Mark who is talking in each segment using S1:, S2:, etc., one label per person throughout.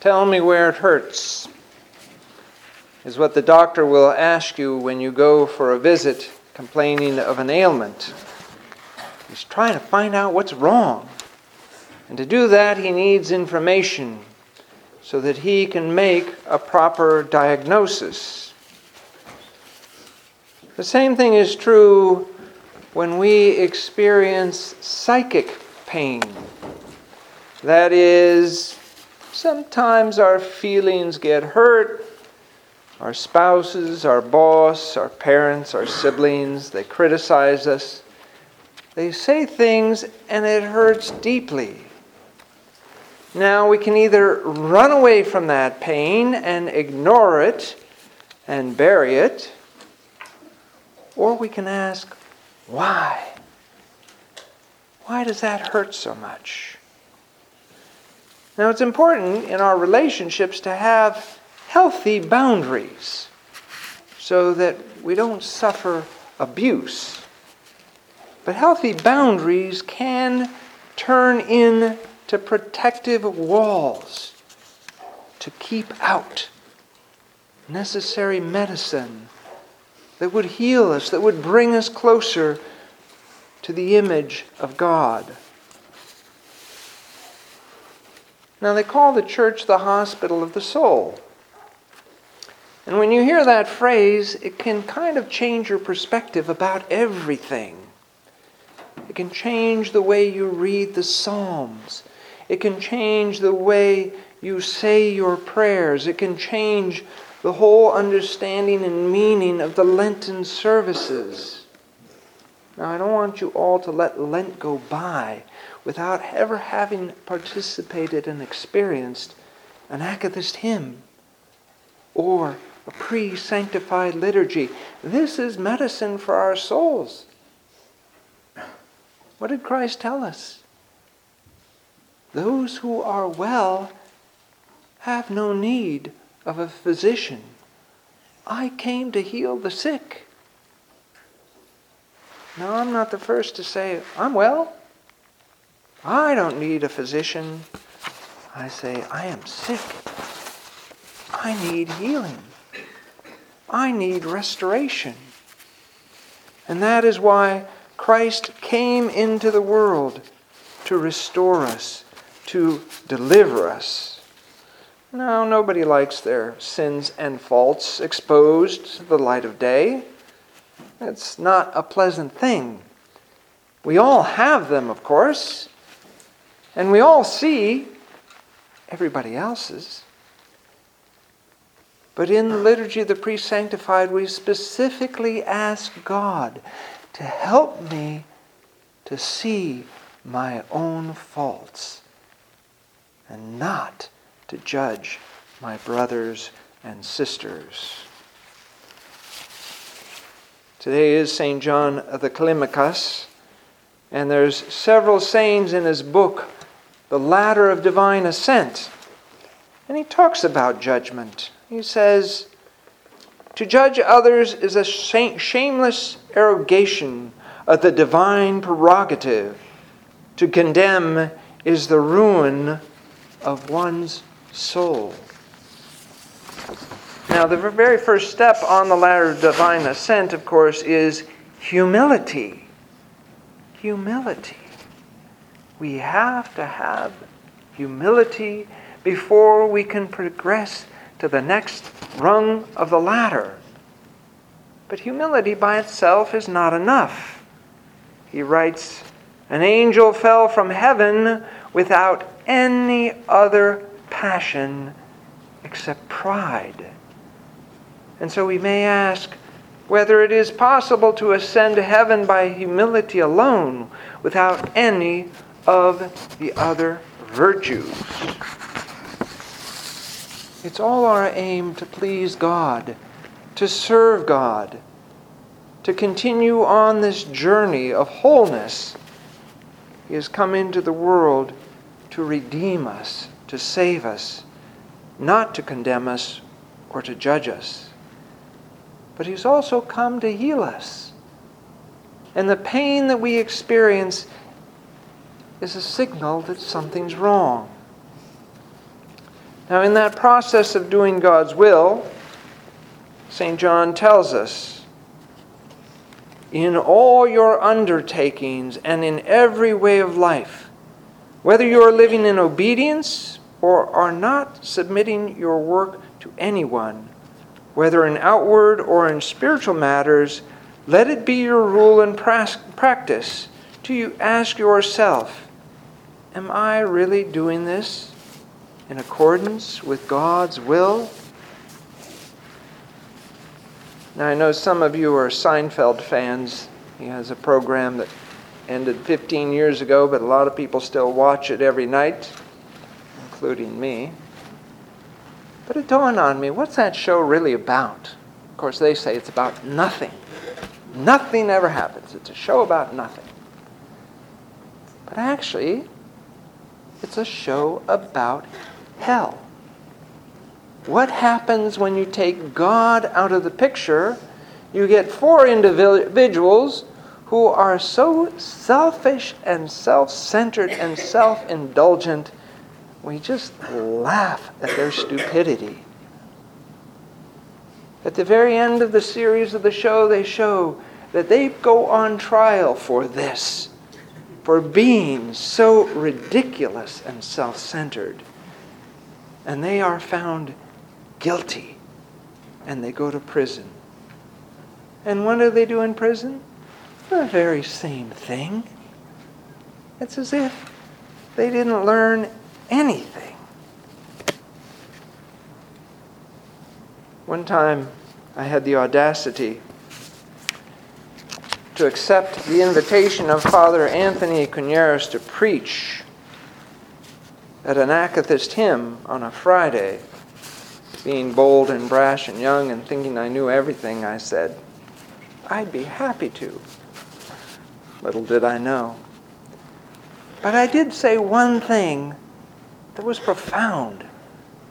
S1: Tell me where it hurts, is what the doctor will ask you when you go for a visit complaining of an ailment. He's trying to find out what's wrong. And to do that, he needs information so that he can make a proper diagnosis. The same thing is true when we experience psychic pain. That is, sometimes our feelings get hurt. Our spouses, our boss, our parents, our siblings, they criticize us. They say things and it hurts deeply. Now we can either run away from that pain and ignore it and bury it, or we can ask, why? Why does that hurt so much? Now it's important in our relationships to have healthy boundaries so that we don't suffer abuse. But healthy boundaries can turn into protective walls to keep out necessary medicine that would heal us, that would bring us closer to the image of God. Now, they call the church the hospital of the soul. And when you hear that phrase, it can kind of change your perspective about everything. It can change the way you read the Psalms. It can change the way you say your prayers. It can change the whole understanding and meaning of the Lenten services. Now, I don't want you all to let Lent go by without ever having participated and experienced an Akathist hymn or a pre sanctified liturgy. This is medicine for our souls. What did Christ tell us? Those who are well have no need of a physician. I came to heal the sick. Now, I'm not the first to say, I'm well. I don't need a physician. I say, I am sick. I need healing. I need restoration. And that is why Christ came into the world to restore us, to deliver us. Now, nobody likes their sins and faults exposed to the light of day. It's not a pleasant thing. We all have them, of course, and we all see everybody else's. But in the liturgy of the pre sanctified, we specifically ask God to help me to see my own faults and not to judge my brothers and sisters. Today is St. John of the Climacus, and there's several sayings in his book, The Ladder of Divine Ascent. And he talks about judgment. He says, to judge others is a shameless arrogation of the divine prerogative. To condemn is the ruin of one's soul. Now, the very first step on the ladder of divine ascent, of course, is humility. Humility. We have to have humility before we can progress to the next rung of the ladder. But humility by itself is not enough. He writes, An angel fell from heaven without any other passion except pride. And so we may ask whether it is possible to ascend to heaven by humility alone without any of the other virtues. It's all our aim to please God, to serve God, to continue on this journey of wholeness. He has come into the world to redeem us, to save us, not to condemn us or to judge us. But He's also come to heal us. And the pain that we experience is a signal that something's wrong. Now, in that process of doing God's will, St. John tells us in all your undertakings and in every way of life, whether you are living in obedience or are not submitting your work to anyone, whether in outward or in spiritual matters, let it be your rule and practice to you ask yourself, Am I really doing this in accordance with God's will? Now, I know some of you are Seinfeld fans. He has a program that ended 15 years ago, but a lot of people still watch it every night, including me. But it dawned on me what's that show really about? Of course, they say it's about nothing. Nothing ever happens. It's a show about nothing. But actually, it's a show about hell. What happens when you take God out of the picture? You get four individuals who are so selfish and self centered and self indulgent we just laugh at their stupidity. At the very end of the series of the show, they show that they go on trial for this, for being so ridiculous and self centered. And they are found guilty and they go to prison. And what do they do in prison? The very same thing. It's as if they didn't learn anything. One time I had the audacity to accept the invitation of Father Anthony Coniaris to preach at an Akathist hymn on a Friday. Being bold and brash and young and thinking I knew everything, I said, I'd be happy to. Little did I know. But I did say one thing that was profound.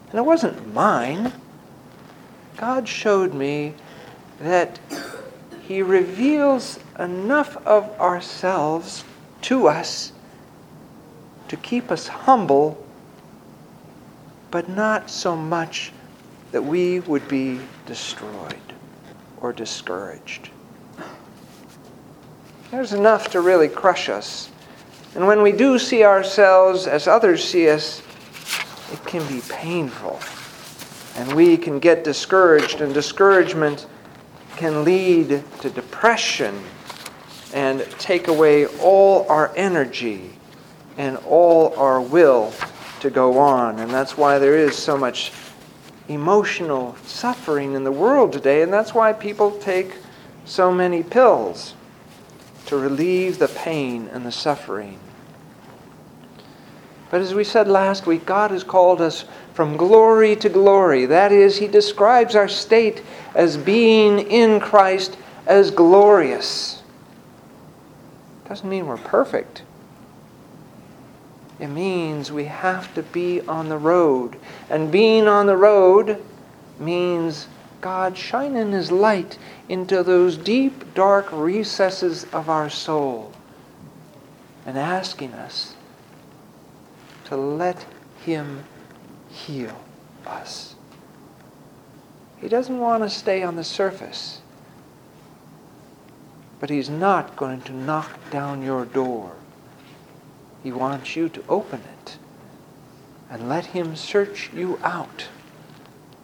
S1: And it wasn't mine. God showed me that He reveals enough of ourselves to us to keep us humble, but not so much that we would be destroyed or discouraged. There's enough to really crush us. And when we do see ourselves as others see us, it can be painful. And we can get discouraged, and discouragement can lead to depression and take away all our energy and all our will to go on. And that's why there is so much emotional suffering in the world today, and that's why people take so many pills to relieve the pain and the suffering. But as we said last week, God has called us from glory to glory. That is, He describes our state as being in Christ as glorious. Doesn't mean we're perfect. It means we have to be on the road. And being on the road means God shining His light into those deep, dark recesses of our soul and asking us to let Him heal us. He doesn't want to stay on the surface, but He's not going to knock down your door. He wants you to open it and let Him search you out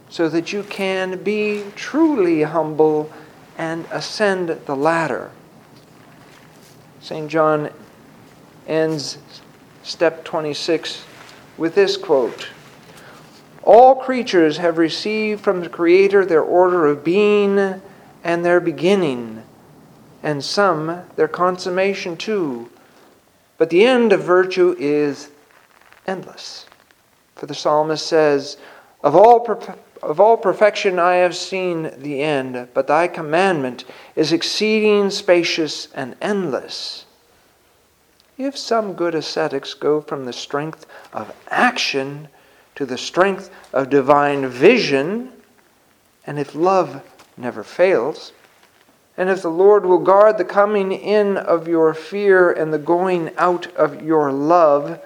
S1: so that you can be truly humble and ascend the ladder. St. John ends step 26 with this quote All creatures have received from the Creator their order of being and their beginning, and some their consummation too. But the end of virtue is endless. For the psalmist says, Of all, of all perfection I have seen the end, but thy commandment is exceeding spacious and endless. If some good ascetics go from the strength of action to the strength of divine vision, and if love never fails, and if the Lord will guard the coming in of your fear and the going out of your love,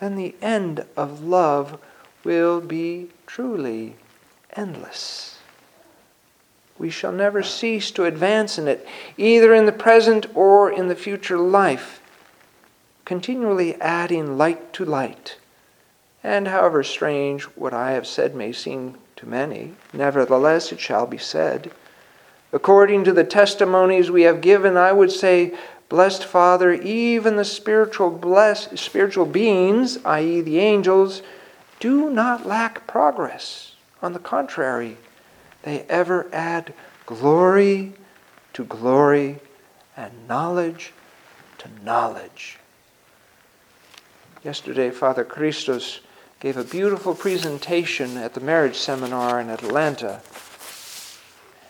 S1: then the end of love will be truly endless. We shall never cease to advance in it, either in the present or in the future life, continually adding light to light. And however strange what I have said may seem to many, nevertheless it shall be said. According to the testimonies we have given, I would say, Blessed Father, even the spiritual bless, spiritual beings, i.e., the angels, do not lack progress. On the contrary, they ever add glory to glory and knowledge to knowledge. Yesterday, Father Christos gave a beautiful presentation at the marriage seminar in Atlanta.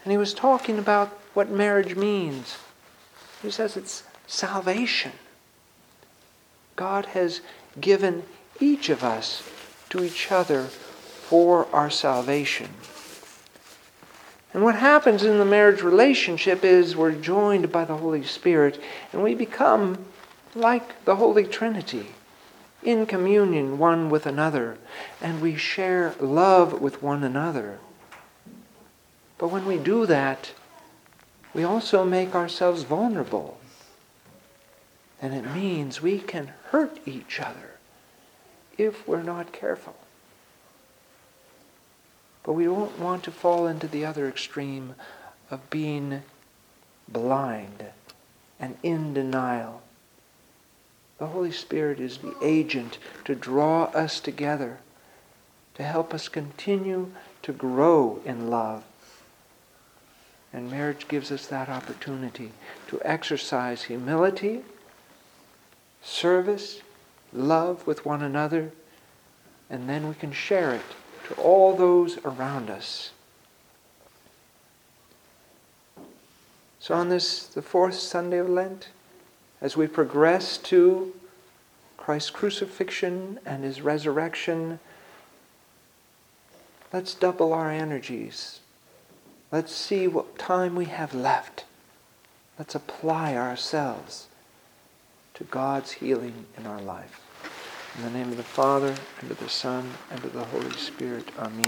S1: And he was talking about what marriage means. He says it's salvation. God has given each of us to each other for our salvation. And what happens in the marriage relationship is we're joined by the Holy Spirit and we become like the Holy Trinity in communion one with another, and we share love with one another. But when we do that, we also make ourselves vulnerable. And it means we can hurt each other if we're not careful. But we don't want to fall into the other extreme of being blind and in denial. The Holy Spirit is the agent to draw us together, to help us continue to grow in love. And marriage gives us that opportunity to exercise humility, service, love with one another, and then we can share it to all those around us. So, on this, the fourth Sunday of Lent, as we progress to Christ's crucifixion and his resurrection, let's double our energies. Let's see what time we have left. Let's apply ourselves to God's healing in our life. In the name of the Father, and of the Son, and of the Holy Spirit. Amen.